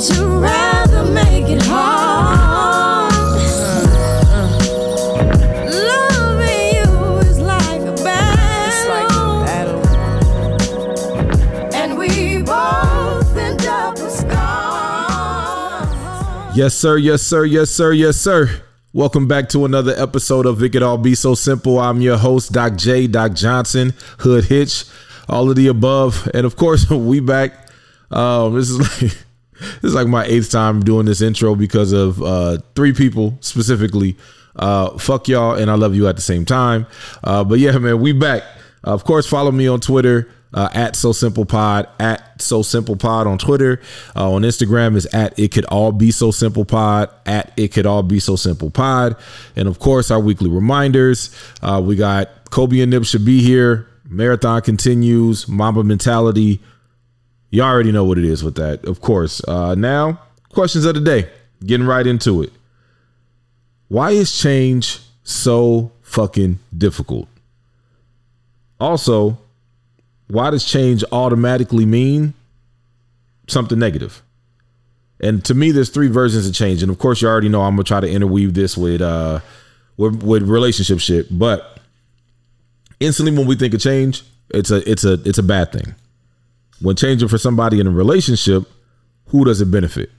But you rather make it hard. Loving you is like a battle. And we both end up with scars. Yes, sir. Yes, sir. Yes, sir. Yes, sir. Welcome back to another episode of It Could All Be So Simple. I'm your host, Doc J, Doc Johnson, Hood Hitch, all of the above, and of course, we back. Um, this is like this is like my eighth time doing this intro because of uh, three people specifically. Uh, fuck y'all, and I love you at the same time. Uh, but yeah, man, we back. Uh, of course, follow me on Twitter uh, at So Simple Pod, at So Simple Pod on Twitter. Uh, on Instagram is at It Could All Be So Simple Pod, at It Could All Be So Simple Pod. And of course, our weekly reminders. Uh, we got Kobe and Nip should be here. Marathon continues, Mamba mentality. You already know what it is with that, of course. Uh, now, questions of the day. Getting right into it. Why is change so fucking difficult? Also, why does change automatically mean something negative? And to me, there's three versions of change. And of course, you already know I'm gonna try to interweave this with uh with, with relationship shit. But instantly when we think of change, it's a it's a it's a bad thing. When changing for somebody in a relationship, who does it benefit?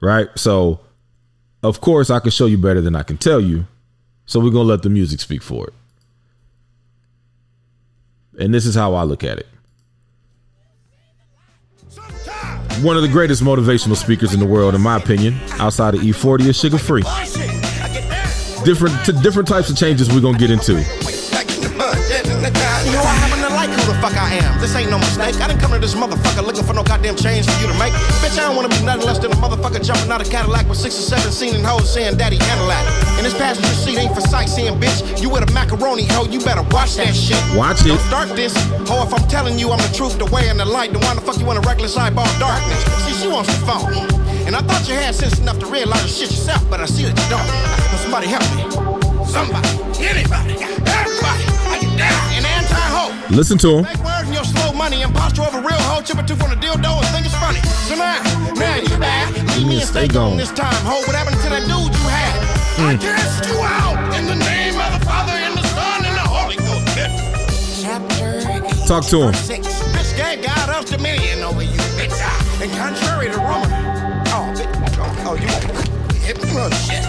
Right? So of course I can show you better than I can tell you. So we're gonna let the music speak for it. And this is how I look at it. One of the greatest motivational speakers in the world, in my opinion, outside of E40 is Suga Free. Different to different types of changes we're gonna get into. This ain't no mistake. I didn't come to this motherfucker looking for no goddamn change for you to make. Bitch, I don't wanna be nothing less than a motherfucker jumping out of Cadillac with six or seven seen hoes saying daddy Cadillac. And this passenger seat ain't for sightseeing, bitch. You with a macaroni hoe, you better watch that shit. Watch it. Don't start this. Ho, if I'm telling you I'm the truth, the way and the light, then why the fuck you want a reckless eyeball darkness? See, she wants the phone. And I thought you had sense enough to realize the shit yourself, but I see that you don't. Somebody help me. Somebody. Anybody. Everybody. I get down. An anti-hoe. Listen to him. Word and money, imposture of a real hoe, chip a tooth on a dildo and think it's funny. So now, now you back. Leave me and stay gone this time, hoe. What happened to that dude you had? I hmm. cast you out in the name of the Father and the Son and the Holy Ghost. Chapter Talk to him. six. Bitch gave God us dominion over you, bitch. And contrary to rumor, oh, bitch, oh, you hit me, oh, shit.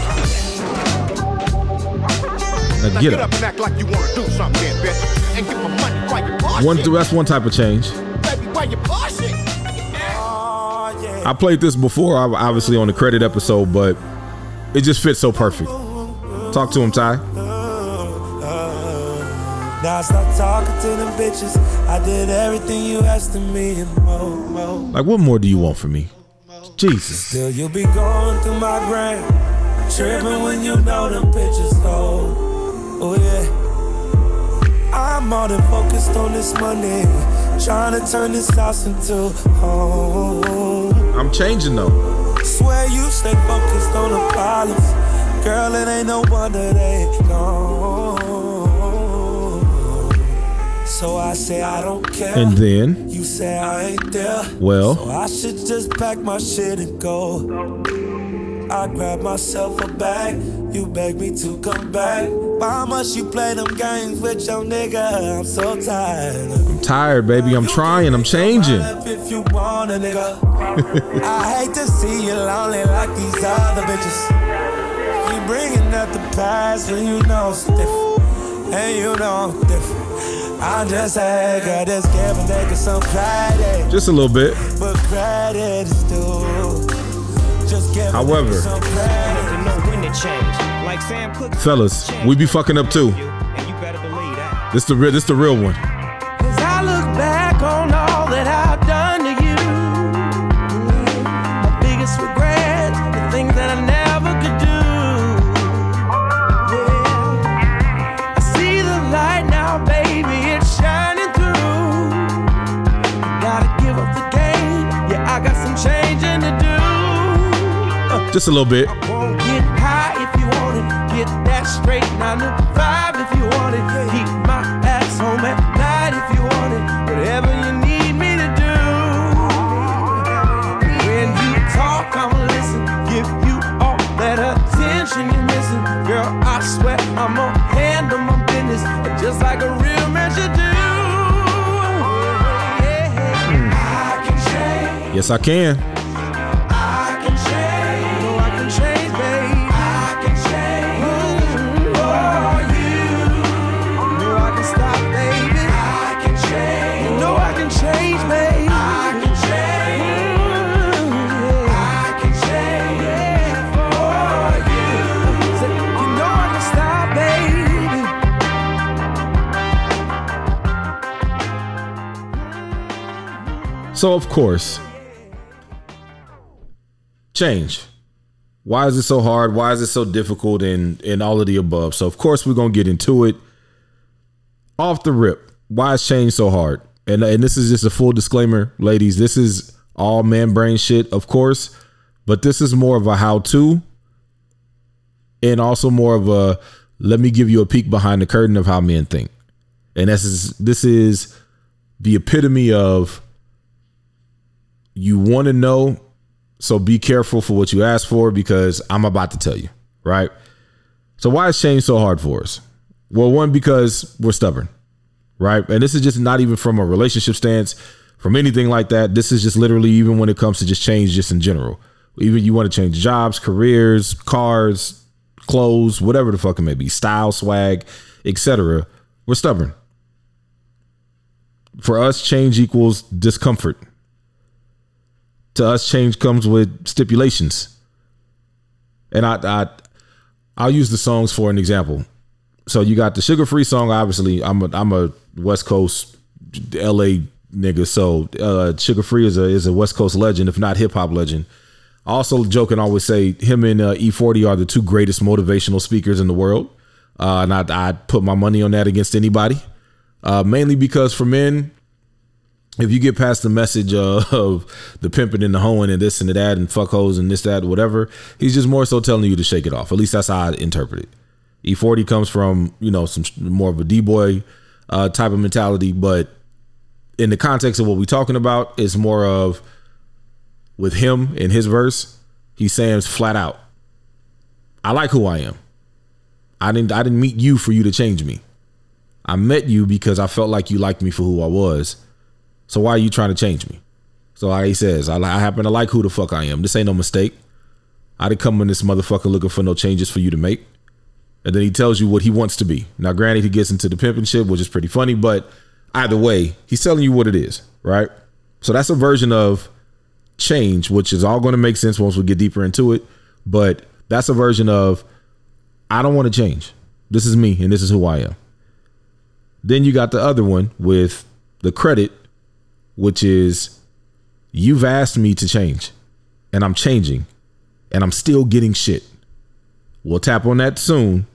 Now Now get up. up and act like you wanna do something, bitch. And give my money while you bullshit. One that's one type of change. Baby, while you bullshit. Oh. I played this before, obviously on the credit episode, but it just fits so perfect. Talk to him, Ty. Now I stopped talking to them bitches. I did everything you asked of me and more, more. Like, what more do you want from me? Jesus. Still, you'll be going through my gram. Tripping when you know them pictures go. Oh, yeah. I'm more than focused on this money. Trying to turn this house into home. I'm changing though. Swear you stay focused on the problems. Girl, it ain't no wonder they gone. So I say I don't care. And then, You say I ain't there. Well? So I should just pack my shit and go. I grab myself a bag. You beg me to come back. Why must you play them games with your nigga? I'm so tired. I'm tired, baby. I'm trying. I'm changing. If you want a nigga. I hate to see you lonely like these other bitches. You bringing up the past when you know it's different. And you know I'm different. I'm just saying, girl, just give a nigga some credit. Just a little bit. But credit is due. Just give a However- nigga some credit. to know when to change. Like Sam Cooke. Fellas, we be fucking up too. And you better believe that. This the real. This the real one. Cause I look back on all that I've done to you. My biggest regrets, the things that I never could do. Yeah. I see the light now, baby, it's shining through. Gotta give up the game, yeah, I got some changing to do. Uh, Just a little bit straight nine to five if you want it. Keep my ass home at night if you want it. Whatever you need me to do. When you talk, I'ma listen. Give you all that attention you're missing. Girl, I swear I'ma handle my business just like a real man should do. Yeah. Yes, I can. So of course, change. Why is it so hard? Why is it so difficult? And and all of the above. So of course we're gonna get into it. Off the rip, why is change so hard? And and this is just a full disclaimer, ladies. This is all man brain shit, of course, but this is more of a how to, and also more of a let me give you a peek behind the curtain of how men think. And this is this is the epitome of you want to know so be careful for what you ask for because i'm about to tell you right? So why is change so hard for us? Well one because we're stubborn right? And this is just not even from a relationship stance from anything like that. This is just literally even when it comes to just change just in general. Even you want to change jobs careers cars clothes whatever the fuck it may be style swag etc we're stubborn. For us change equals discomfort to us change comes with stipulations. And i i i'll use the songs for an example. So you got the Suga Free song obviously. I'm a i'm a west coast la nigga. So uh Suga Free is a is a west coast legend if not hip-hop legend. I also joke and always say him and uh, e40 are the two greatest motivational speakers in the world. Uh and i i put my money on that against anybody. Uh mainly because for men if you get past the message of the pimping and the hoeing and this and that and fuck hoes and this that whatever, he's just more so telling you to shake it off. At least that's how I interpret it. E40 comes from you know some more of a d boy uh, type of mentality, but in the context of what we're talking about, it's more of with him in his verse, he's saying flat out, I like who I am. I didn't I didn't meet you for you to change me. I met you because I felt like you liked me for who I was. So why are you trying to change me? So he says, I, I happen to like who the fuck I am. This ain't no mistake. I didn't come in this motherfucker looking for no changes for you to make. And then he tells you what he wants to be. Now, granted, he gets into the pimping shit, which is pretty funny, but either way, he's telling you what it is, right? So that's a version of change, which is all going to make sense once we get deeper into it. But that's a version of I don't want to change. This is me and this is who I am. Then you got the other one with the credit, which is you've asked me to change and I'm changing and I'm still getting shit. We'll tap on that soon,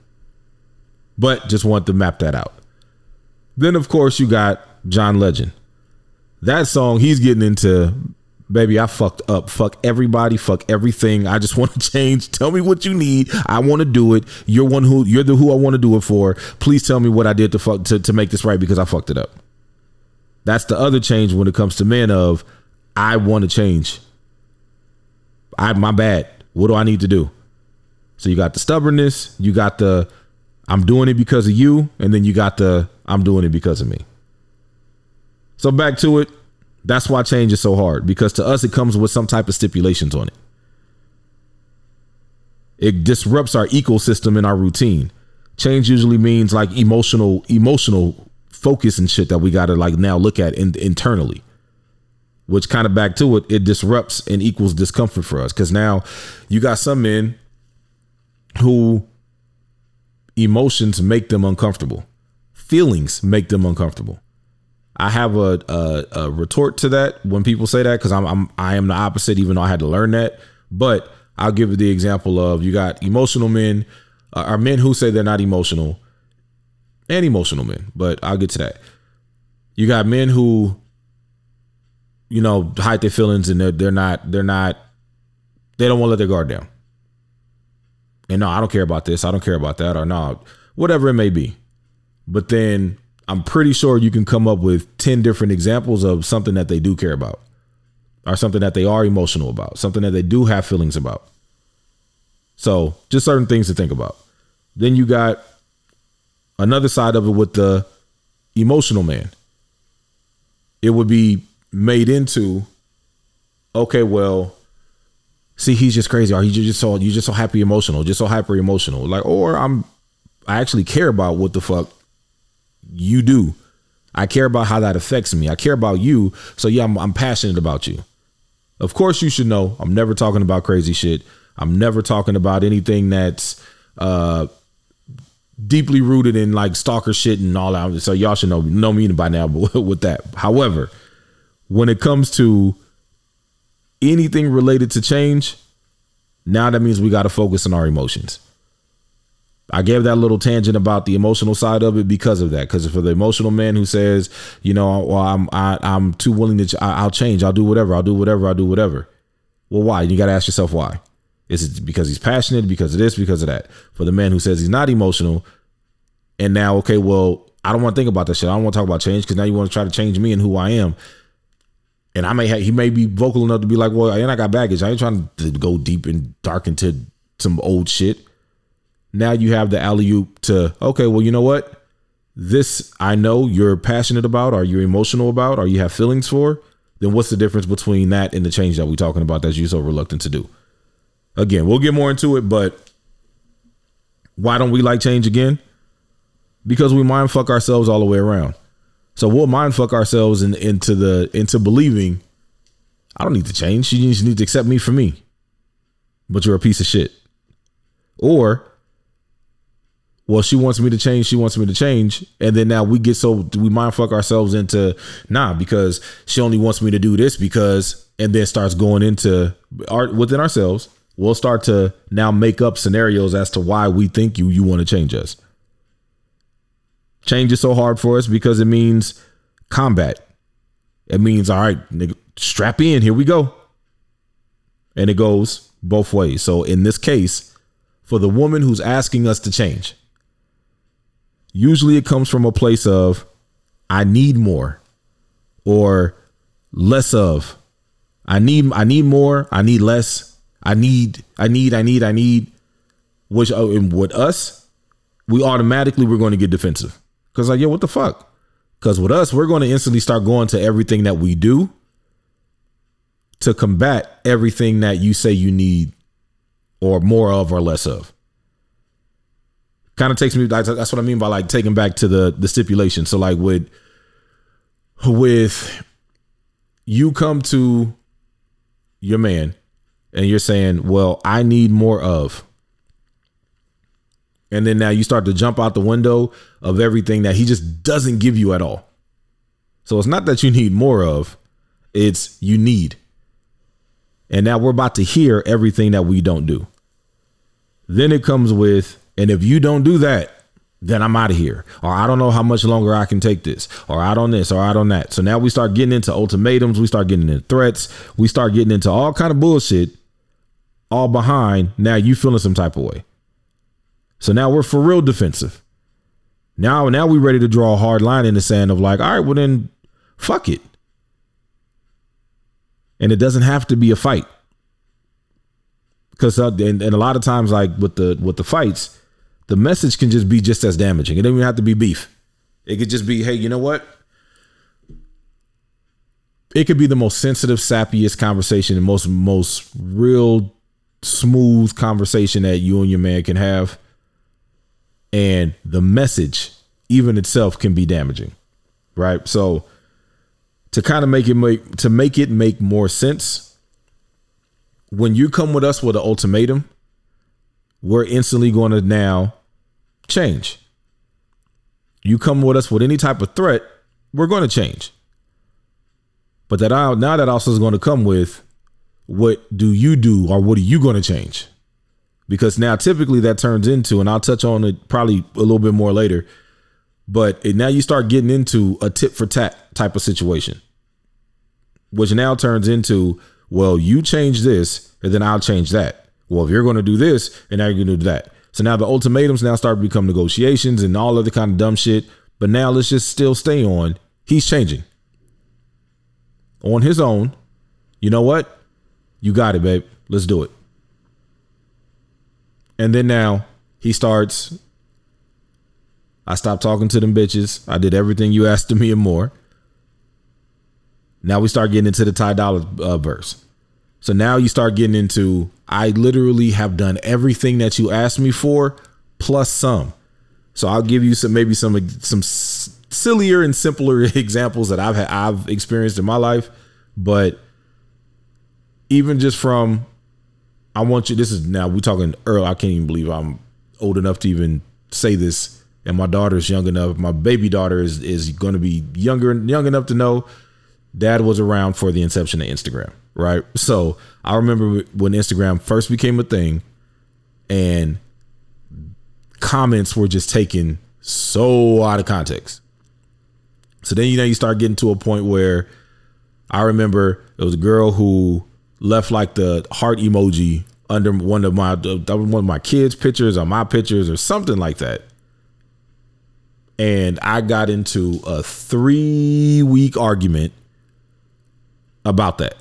but just want to map that out. Then, of course, you got John Legend. That song, he's getting into, baby, I fucked up. Fuck everybody, fuck everything. I just want to change. Tell me what you need. I want to do it. You're one who you're the who I want to do it for. Please tell me what I did to fuck to, to make this right because I fucked it up. That's the other change when it comes to men of I want to change. I my bad. What do I need to do? So you got the stubbornness, you got the I'm doing it because of you, and then you got the I'm doing it because of me. So back to it. That's why change is so hard because to us it comes with some type of stipulations on it. It disrupts our ecosystem and our routine. Change usually means like emotional emotional focus and shit that we got to like now look at in, internally. Which kind of back to it, it disrupts and equals discomfort for us because now you got some men who emotions make them uncomfortable, feelings make them uncomfortable. I have a, a, a retort to that when people say that because I'm, I'm I am the opposite, even though I had to learn that. But I'll give you the example of you got emotional men, uh, are men who say they're not emotional, and emotional men. But I'll get to that. You got men who, you know, hide their feelings and they're they're not they're not they don't want to let their guard down. And no, I don't care about this. I don't care about that, or no, whatever it may be. But then I'm pretty sure you can come up with 10 different examples of something that they do care about, or something that they are emotional about, something that they do have feelings about. So, just certain things to think about. Then you got another side of it with the emotional man. It would be made into, okay, well, see, he's just crazy, or he's just so you just so happy emotional, just so hyper emotional. Like, or I'm I actually care about what the fuck you do. I care about how that affects me. I care about you. So yeah, I'm, I'm passionate about you. Of course, you should know I'm never talking about crazy shit. I'm never talking about anything that's uh, deeply rooted in like stalker shit and all that. So y'all should know know me by now with that. However, when it comes to anything related to change, now that means we got to focus on our emotions. I gave that little tangent about the emotional side of it because of that. Because for the emotional man who says, you know, well, I'm I, I'm too willing to, ch- I, I'll change, I'll do whatever, I'll do whatever, I'll do whatever. Well, why? You got to ask yourself why. Is it because he's passionate, because of this, because of that? For the man who says he's not emotional, and now, okay, well, I don't want to think about that shit. I don't want to talk about change because now you want to try to change me and who I am. And I may have, he may be vocal enough to be like, well, and I got baggage. I ain't trying to go deep and dark into some old shit. Now you have the alley oop to, okay, well, you know what? This I know you're passionate about, or you're emotional about, or you have feelings for. Then what's the difference between that and the change that we're talking about that you're so reluctant to do? Again, we'll get more into it, but why don't we like change again? Because we mind fuck ourselves all the way around. So we'll mind fuck ourselves in, into the into believing I don't need to change. You just need to accept me for me. But you're a piece of shit. Or well, she wants me to change. She wants me to change. And then now we get so we mind fuck ourselves into nah because she only wants me to do this because and then starts going into art within ourselves. We'll start to now make up scenarios as to why we think you you want to change us. Change is so hard for us because it means combat. It means all right, nigga, strap in. Here we go. And it goes both ways. So in this case, for the woman who's asking us to change, usually it comes from a place of I need more or less of. I need I need more, I need less. I need I need I need I need which oh, and with us, we automatically we're going to get defensive. Cuz like, yo, what the fuck? Cuz with us, we're going to instantly start going to everything that we do to combat everything that you say you need or more of or less of kind of takes me that's what i mean by like taking back to the the stipulation so like with with you come to your man and you're saying well i need more of. And then now you start to jump out the window of everything that he just doesn't give you at all. So it's not that you need more of it's you need. And now we're about to hear everything that we don't do. Then it comes with and if you don't do that, then I'm out of here. Or I don't know how much longer I can take this. Or I don't this or I don't that. So now we start getting into ultimatums, we start getting into threats, we start getting into all kind of bullshit, all behind now you feeling some type of way. So now we're for real defensive. Now, now we ready to draw a hard line in the sand of like, all right, well then fuck it. And it doesn't have to be a fight. Because uh, and, and a lot of times, like with the with the fights, the message can just be just as damaging. It doesn't even have to be beef. It could just be, hey, you know what? It could be the most sensitive, sappiest conversation, the most most real smooth conversation that you and your man can have. And the message, even itself, can be damaging. Right. So to kind of make it make to make it make more sense, when you come with us with an ultimatum, we're instantly going to now change. You come with us with any type of threat, we're going to change. But that now that also is going to come with what do you do or what are you going to change? Because now typically that turns into, and I'll touch on it probably a little bit more later, but it, now you start getting into a tit for tat type of situation, which now turns into, well, you change this and then I'll change that. Well, if you're going to do this and now you're going to do that. So now the ultimatums now start to become negotiations and all other kind of dumb shit. But now let's just still stay on. He's changing on his own. You know what? You got it, babe. Let's do it. And then now he starts I stopped talking to them bitches. I did everything you asked of me and more. Now we start getting into the Ty Dolla uh, verse. So now you start getting into I literally have done everything that you asked me for plus some. So I'll give you some maybe some some sillier and simpler examples that I've had I've experienced in my life, but even just from I want you this is now we're talking early I can't even believe I'm old enough to even say this and my daughter's young enough my baby daughter is is going to be younger young enough to know dad was around for the inception of Instagram, right? So I remember when Instagram first became a thing and comments were just taken so out of context. So then you know you start getting to a point where I remember there was a girl who left like the heart emoji under one of my one of my kids' pictures or my pictures or something like that. And I got into a three week argument about that.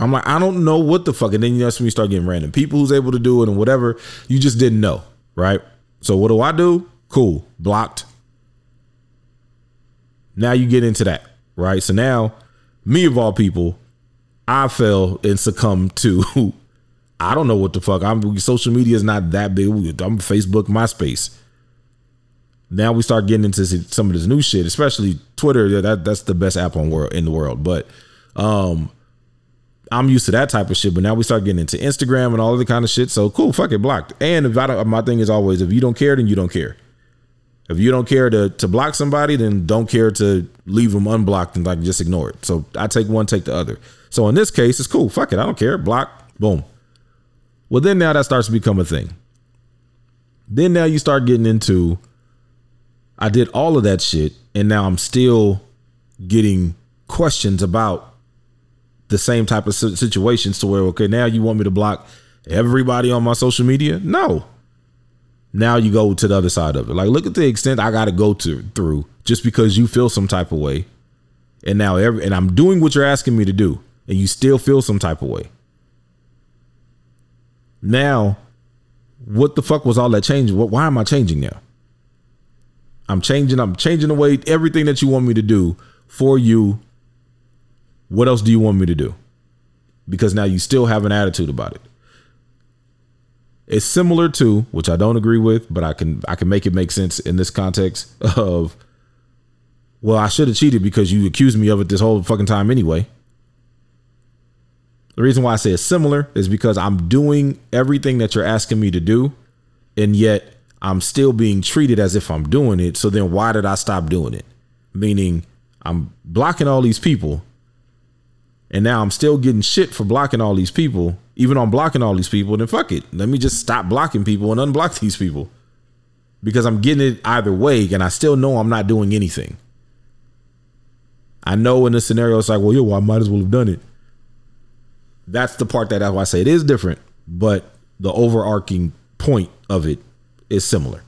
I'm like, I don't know what the fuck. And then that's when you start getting random people who's able to do it and whatever. You just didn't know, right? So what do I do? Cool, blocked. Now you get into that, right? So now, me of all people, I fell and succumbed to. I don't know what the fuck. I'm social media is not that big. I'm Facebook, MySpace. Now we start getting into some of this new shit, especially Twitter. That that's the best app on world in the world. But um, I'm used to that type of shit. But now we start getting into Instagram and all of the kind of shit. So cool, fuck it, blocked. And if I don't, my thing is always if you don't care, then you don't care. If you don't care to to block somebody, then don't care to leave them unblocked and like just ignore it. So I take one, take the other. So in this case, it's cool. Fuck it, I don't care. Block, boom. Well, then now that starts to become a thing. Then now you start getting into I did all of that shit, and now I'm still getting questions about the same type of situations to where okay now you want me to block everybody on my social media? No. Now you go to the other side of it. Like look at the extent i got to go to through just because you feel some type of way. And now every and i'm doing what you're asking me to do and you still feel some type of way. Now what the fuck was all that change? what why am i changing now I'm changing. I'm changing the way everything that you want me to do for you. What else do you want me to do? Because now you still have an attitude about it. It's similar to, which I don't agree with, but I can I can make it make sense in this context of well, I should have cheated because you accused me of it this whole fucking time anyway. The reason why I say it's similar is because I'm doing everything that you're asking me to do, and yet I'm still being treated as if I'm doing it. So then why did I stop doing it? Meaning I'm blocking all these people. And now I'm still getting shit for blocking all these people. Even on blocking all these people, then fuck it. Let me just stop blocking people and unblock these people. Because I'm getting it either way and I still know I'm not doing anything. I know in this scenario it's like, well, yo, well, I might as well have done it. That's the part that I say it is different, but the overarching point of it is similar.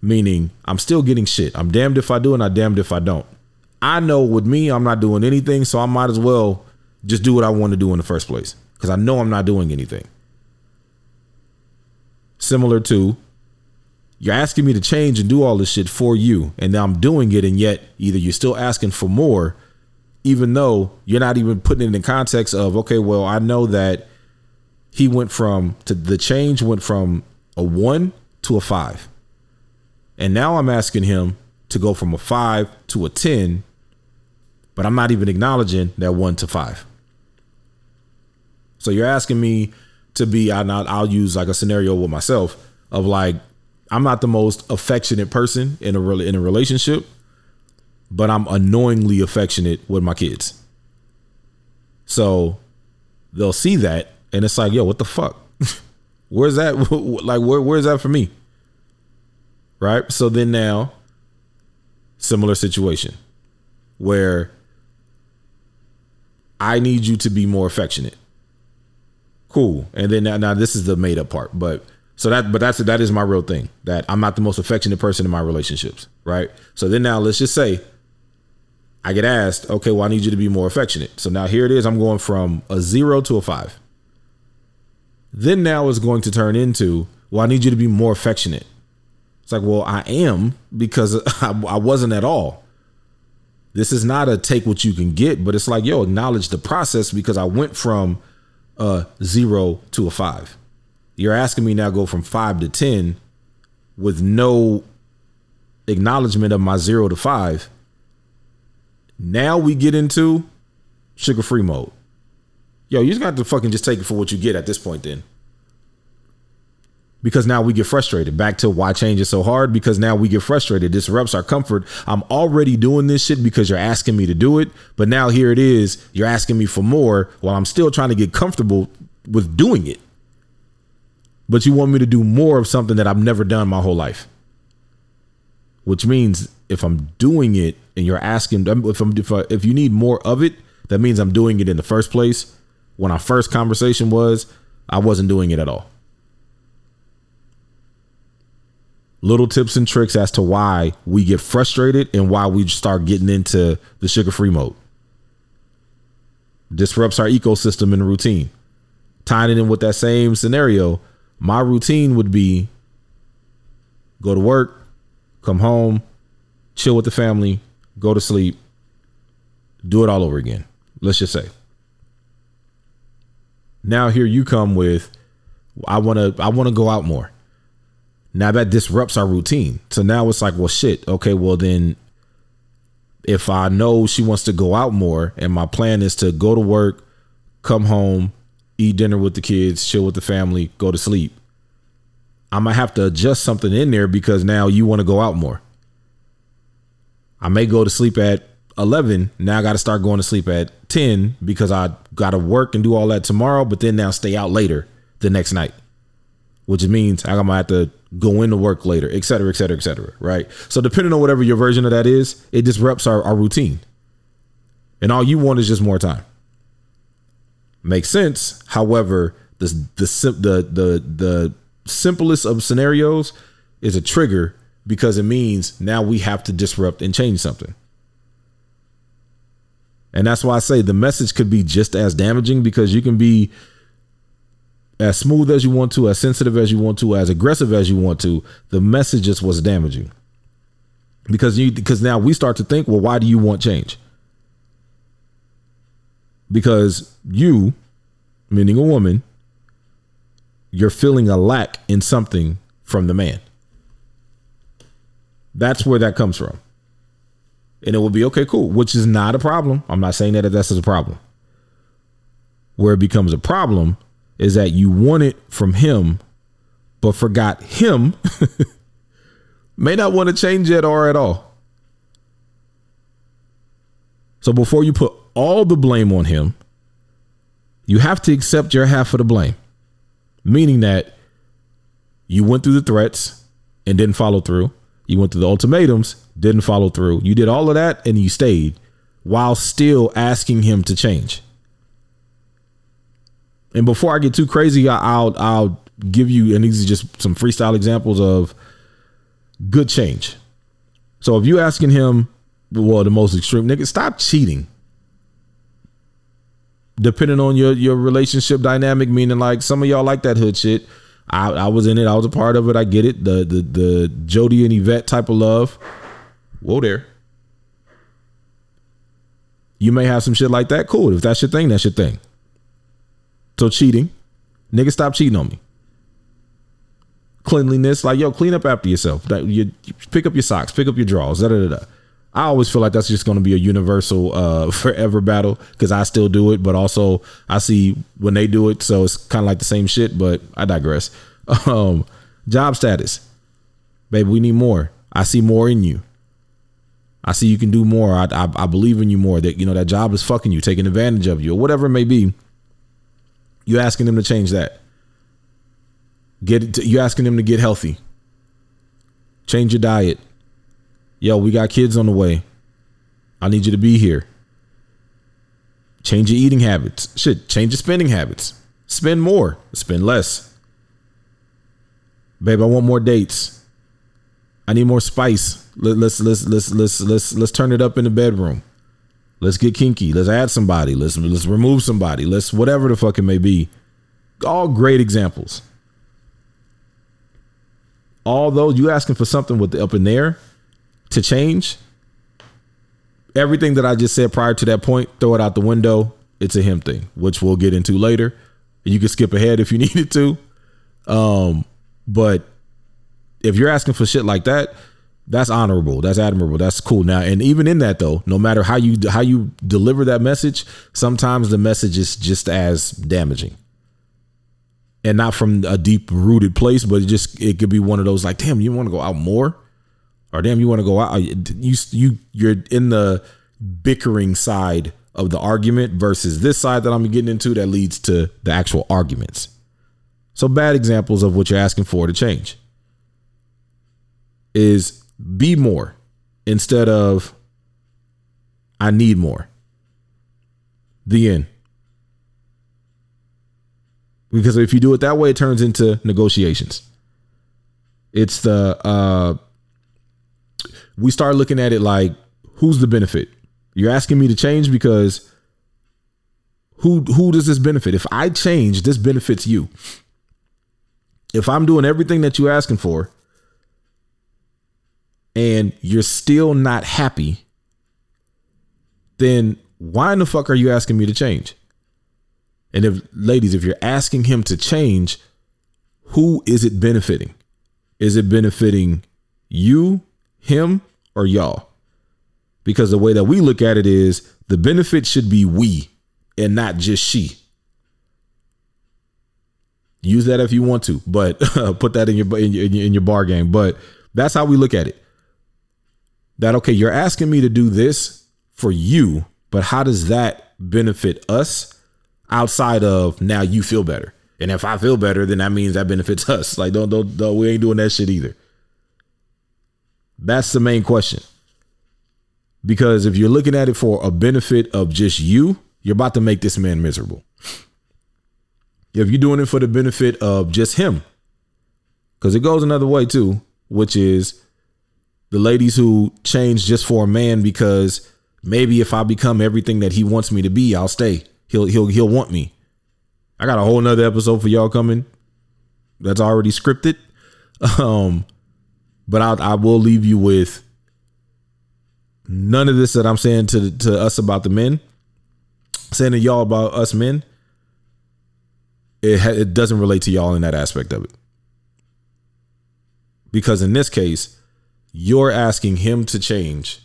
Meaning, I'm still getting shit. I'm damned if I do and I'm damned if I don't. I know with me, I'm not doing anything, so I might as well just do what I want to do in the first place because I know I'm not doing anything. Similar to you're asking me to change and do all this shit for you, and now I'm doing it, and yet either you're still asking for more, even though you're not even putting it in context of okay, well, I know that he went from to the change went from a one to a five. And now I'm asking him to go from a five to a 10, but I'm not even acknowledging that one to five. So you're asking me to be, I'll, I'll use like a scenario with myself of like, I'm not the most affectionate person in a really in a relationship, but I'm annoyingly affectionate with my kids. So they'll see that and it's like, yo, what the fuck? Where's that? like, where, where's that for me? Right. So then now, similar situation where I need you to be more affectionate. Cool. And then now, now this is the made up part, but so that, but that's that is my real thing. That I'm not the most affectionate person in my relationships. Right. So then now let's just say I get asked, okay, well, I need you to be more affectionate. So now here it is. I'm going from a zero to a five. Then now it's going to turn into, well, I need you to be more affectionate. It's like, well, I am because I, I wasn't at all. This is not a take what you can get, but it's like, yo, acknowledge the process because I went from a zero to a five. You're asking me now go from five to 10 with no acknowledgement of my zero to five. Now we get into Suga Free mode. Yo, you just got to fucking just take it for what you get at this point, then. Because now we get frustrated. Back to why change is so hard. Because now we get frustrated. Disrupts our comfort. I'm already doing this shit because you're asking me to do it. But now here it is. You're asking me for more while I'm still trying to get comfortable with doing it. But you want me to do more of something that I've never done my whole life. Which means if I'm doing it and you're asking um, if I'm if, I, if you need more of it, that means I'm doing it in the first place. When our first conversation was, I wasn't doing it at all. Little tips and tricks as to why we get frustrated and why we start getting into the Suga Free mode. Disrupts our ecosystem and routine. Tying it in with that same scenario, my routine would be go to work, come home, chill with the family, go to sleep, do it all over again. Let's just say. Now here you come with I want to I want to go out more. Now that disrupts our routine. So now it's like, well shit, okay, well then if I know she wants to go out more and my plan is to go to work, come home, eat dinner with the kids, chill with the family, go to sleep. I might have to adjust something in there because now you want to go out more. I may go to sleep at 11. Now I got to start going to sleep at 10 because I got to work and do all that tomorrow, but then now stay out later the next night, which means I'm gonna have to go into work later, et cetera, et cetera, et cetera. Right. So depending on whatever your version of that is, it disrupts our, our routine. And all you want is just more time. Makes sense. However, the the the the the simplest of scenarios is a trigger because it means now we have to disrupt and change something. And that's why I say the message could be just as damaging because you can be as smooth as you want to, as sensitive as you want to, as aggressive as you want to. The message just was damaging. Because you because now we start to think, well, why do you want change? Because you, meaning a woman, you're feeling a lack in something from the man. That's where that comes from. And it will be okay, cool, which is not a problem. I'm not saying that that's a problem. Where it becomes a problem is that you want it from him, but forgot him may not want to change it or at all. So before you put all the blame on him, you have to accept your half of the blame, meaning that you went through the threats and didn't follow through. You went through the ultimatums, didn't follow through. You did all of that and you stayed while still asking him to change. And before I get too crazy, I'll I'll give you and these are just some freestyle examples of good change. So if you asking him, well, the most extreme nigga, stop cheating. Depending on your your relationship dynamic, meaning like some of y'all like that hood shit. I, I was in it. I was a part of it. I get it. The the the Jody and Yvette type of love. Whoa there. You may have some shit like that. Cool. If that's your thing, that's your thing. So cheating, nigga, stop cheating on me. Cleanliness, like yo, clean up after yourself. You, you pick up your socks, pick up your drawers. Da, da, da, da. I always feel like that's just going to be a universal, uh, forever battle because I still do it, but also I see when they do it, so it's kind of like the same shit. But I digress. Um, job status, baby, we need more. I see more in you. I see you can do more. I, I, I believe in you more. That you know that job is fucking you, taking advantage of you, or whatever it may be. You asking them to change that. Get to, you asking them to get healthy. Change your diet. Yo, we got kids on the way. I need you to be here. Change your eating habits. Shit, change your spending habits. Spend more, spend less. Babe, I want more dates. I need more spice. Let, let's let's let's let's let's let's turn it up in the bedroom. Let's get kinky. Let's add somebody. Let's let's remove somebody. Let's whatever the fuck it may be. All great examples. although you asking for something with the up in there to change, everything that I just said prior to that point, throw it out the window. It's a him thing, which we'll get into later. You can skip ahead if you needed to. Um, but if you're asking for shit like that, that's honorable. That's admirable. That's cool. Now, and even in that though, no matter how you how you deliver that message, sometimes the message is just as damaging. And not from a deep rooted place, but it just it could be one of those like, damn, you want to go out more, or damn, you want to go out. You you you're in the bickering side of the argument versus this side that I'm getting into that leads to the actual arguments. So bad examples of what you're asking for to change is be more instead of I need more. The end. Because if you do it that way, it turns into negotiations. It's the uh we start looking at it like who's the benefit? You're asking me to change because who who does this benefit? If I change, this benefits you. If I'm doing everything that you're asking for, and you're still not happy, then why in the fuck are you asking me to change? And if ladies, if you're asking him to change, who is it benefiting? Is it benefiting you, him, or y'all? Because the way that we look at it is the benefit should be we and not just she. Use that if you want to, but put that in your, in your in your bar game. But that's how we look at it that okay, you're asking me to do this for you, but how does that benefit us outside of now you feel better? And if I feel better, then that means that benefits us. Like don't don't, don't we ain't doing that shit either. That's the main question. Because if you're looking at it for a benefit of just you, you're about to make this man miserable. If you're doing it for the benefit of just him, because it goes another way too, which is the ladies who change just for a man because maybe if I become everything that he wants me to be, I'll stay. He'll he'll he'll want me. I got a whole nother episode for y'all coming. That's already scripted. Um, but I I will leave you with none of this that I'm saying to to us about the men, saying to y'all about us men. It ha- it doesn't relate to y'all in that aspect of it, because in this case you're asking him to change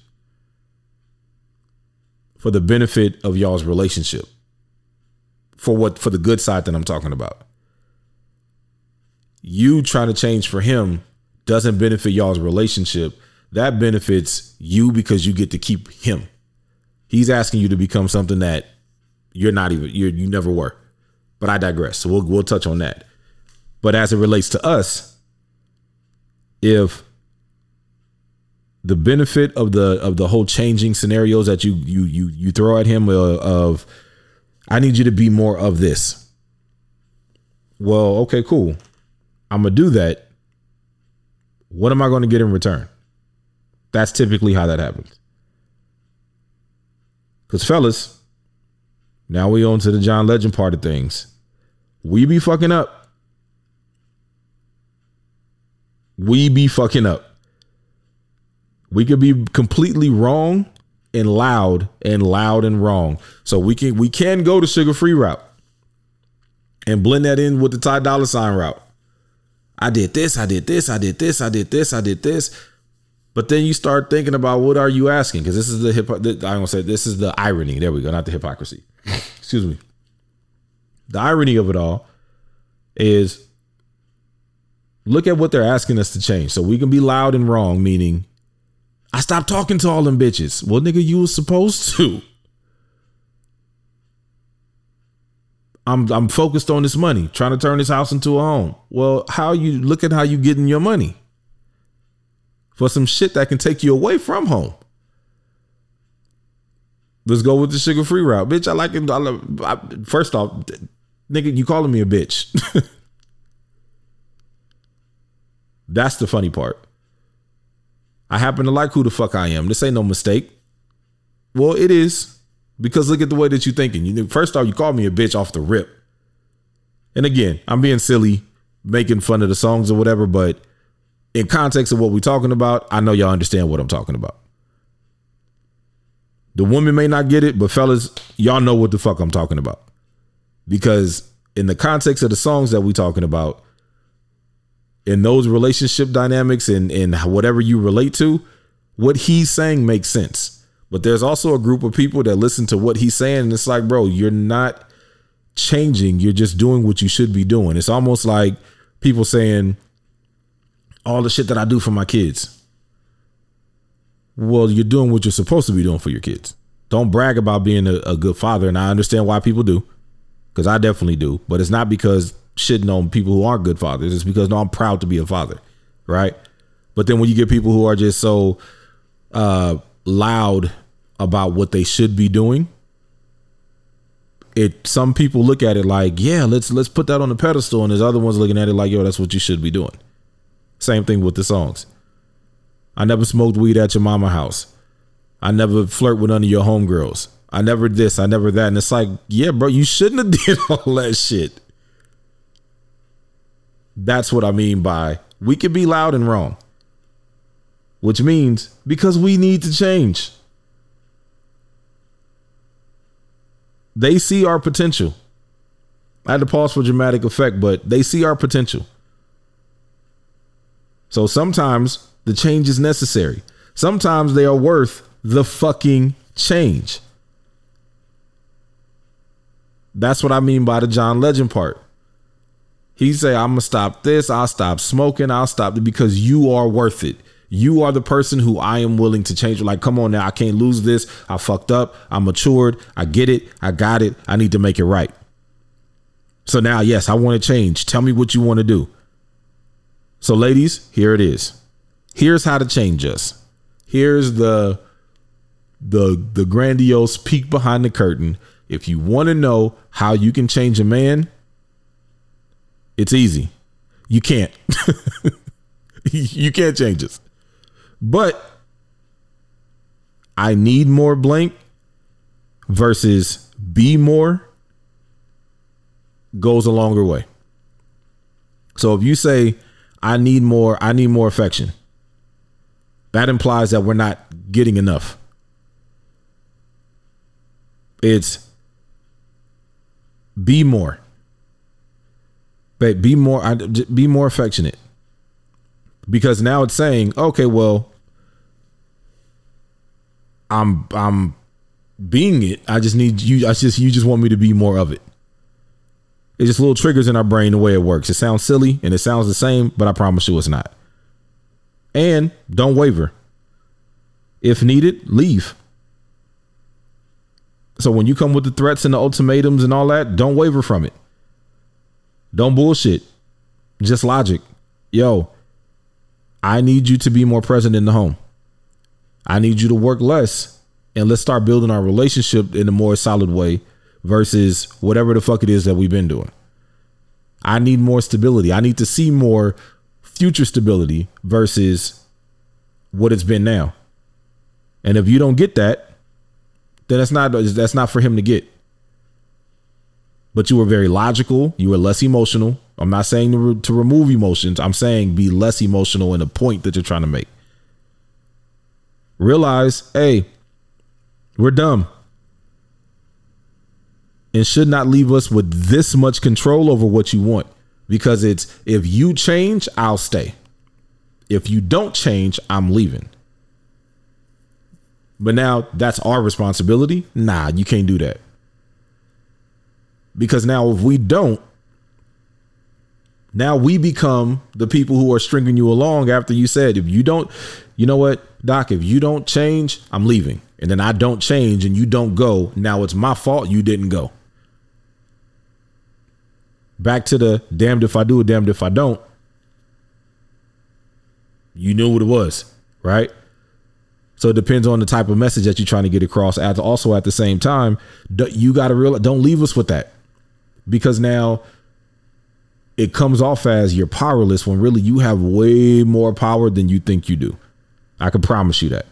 for the benefit of y'all's relationship. For what for the good side that I'm talking about. You trying to change for him doesn't benefit y'all's relationship. That benefits you because you get to keep him. He's asking you to become something that you're not even you you never were. But I digress. So we'll we'll touch on that. But as it relates to us, if the benefit of the of the whole changing scenarios that you you you you throw at him uh, of I need you to be more of this. Well, okay, cool. I'm gonna do that. What am I going to get in return? That's typically how that happens. Cause fellas, now we on to the John Legend part of things. We be fucking up. We be fucking up. We could be completely wrong and loud and loud and wrong. So we can we can go the Suga Free route and blend that in with the Ty Dolla Sign route. I did this, I did this, I did this, I did this, I did this. But then you start thinking about what are you asking? Because this is the hip. I don't say this is the irony. There we go, not the hypocrisy. Excuse me. The irony of it all is look at what they're asking us to change. So we can be loud and wrong, meaning I stopped talking to all them bitches. Well, nigga, you was supposed to. I'm I'm focused on this money, trying to turn this house into a home. Well, how you look at how you getting your money for some shit that can take you away from home. Let's go with the Suga Free route, bitch. I like it. I love, I, first off, nigga, you calling me a bitch? That's the funny part. I happen to like who the fuck I am. This ain't no mistake. Well, it is because look at the way that you're thinking. You first off, you called me a bitch off the rip. And again, I'm being silly, making fun of the songs or whatever, but in context of what we're talking about, I know y'all understand what I'm talking about. The woman may not get it, but fellas, y'all know what the fuck I'm talking about. Because in the context of the songs that we're talking about, in those relationship dynamics and, and whatever you relate to, what he's saying makes sense. But there's also a group of people that listen to what he's saying, and it's like, bro, you're not changing. You're just doing what you should be doing. It's almost like people saying, all the shit that I do for my kids. Well, you're doing what you're supposed to be doing for your kids. Don't brag about being a, a good father. And I understand why people do, because I definitely do. But it's not because shitting on people who aren't good fathers. It's because no, I'm proud to be a father, right? But then when you get people who are just so uh, loud about what they should be doing, it some people look at it like, yeah, let's let's put that on the pedestal, and there's other ones looking at it like, yo, that's what you should be doing. Same thing with the songs. I never smoked weed at your mama house. I never flirt with none of your homegirls. I never this, I never that. And it's like, yeah, bro, you shouldn't have did all that shit. That's what I mean by we can be loud and wrong. Which means because we need to change. They see our potential. I had to pause for dramatic effect, but they see our potential. So sometimes the change is necessary. Sometimes they are worth the fucking change. That's what I mean by the John Legend part. He say, I'm gonna stop this, I'll stop smoking, I'll stop it because you are worth it. You are the person who I am willing to change. Like, come on now, I can't lose this. I fucked up. I matured. I get it. I got it. I need to make it right. So now, yes, I want to change. Tell me what you want to do. So, ladies, here it is. Here's how to change us. Here's the the the grandiose peek behind the curtain. If you want to know how you can change a man, it's easy. You can't. you can't change us. But I need more blank versus be more goes a longer way. So if you say I need more, I need more affection. That implies that we're not getting enough. It's be more. But be more I, be more affectionate. Because now it's saying, okay, well, I'm I'm being it. I just need you I just you just want me to be more of it. It's just little triggers in our brain the way it works. It sounds silly and it sounds the same, but I promise you it's not. And don't waver. If needed, leave. So when you come with the threats and the ultimatums and all that, don't waver from it. Don't bullshit. Just logic. Yo, I need you to be more present in the home. I need you to work less and let's start building our relationship in a more solid way versus whatever the fuck it is that we've been doing. I need more stability. I need to see more future stability versus what it's been now. And if you don't get that, then that's not that's not for him to get. But you were very logical. You were less emotional. I'm not saying to, re- to remove emotions. I'm saying be less emotional in the point that you're trying to make. Realize, hey, we're dumb and should not leave us with this much control over what you want because it's if you change, I'll stay. If you don't change, I'm leaving. But now that's our responsibility. Nah, you can't do that. Because now if we don't, now we become the people who are stringing you along after you said, if you don't, you know what, Doc, if you don't change, I'm leaving. And then I don't change and you don't go. Now it's my fault you didn't go back to the damned if I do, damned if I don't. You knew what it was, right? So it depends on the type of message that you're trying to get across. Also at the same time, you got to realize don't leave us with that because now it comes off as you're powerless when really you have way more power than you think you do. I can promise you that.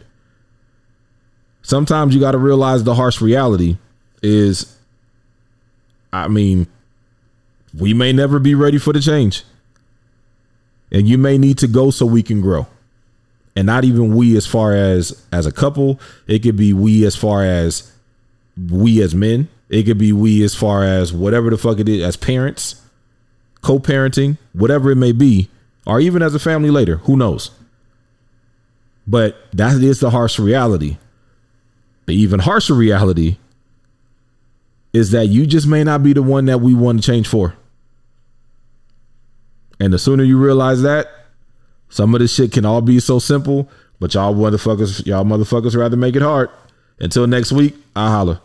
Sometimes you got to realize the harsh reality is, I mean, we may never be ready for the change. And you may need to go so we can grow. And not even we as far as as a couple, it could be we as far as we as men. It could be we as far as whatever the fuck it is as parents, co-parenting, whatever it may be, or even as a family later, who knows. But that is the harsh reality. The even harsher reality is that you just may not be the one that we want to change for. And the sooner you realize that, some of this shit can all be so simple, but y'all motherfuckers, y'all motherfuckers rather make it hard. Until next week, I holler.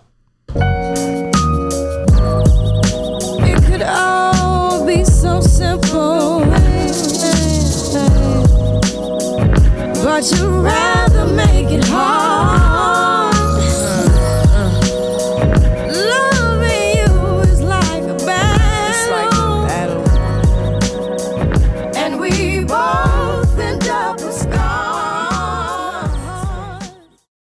But you rather make it hard.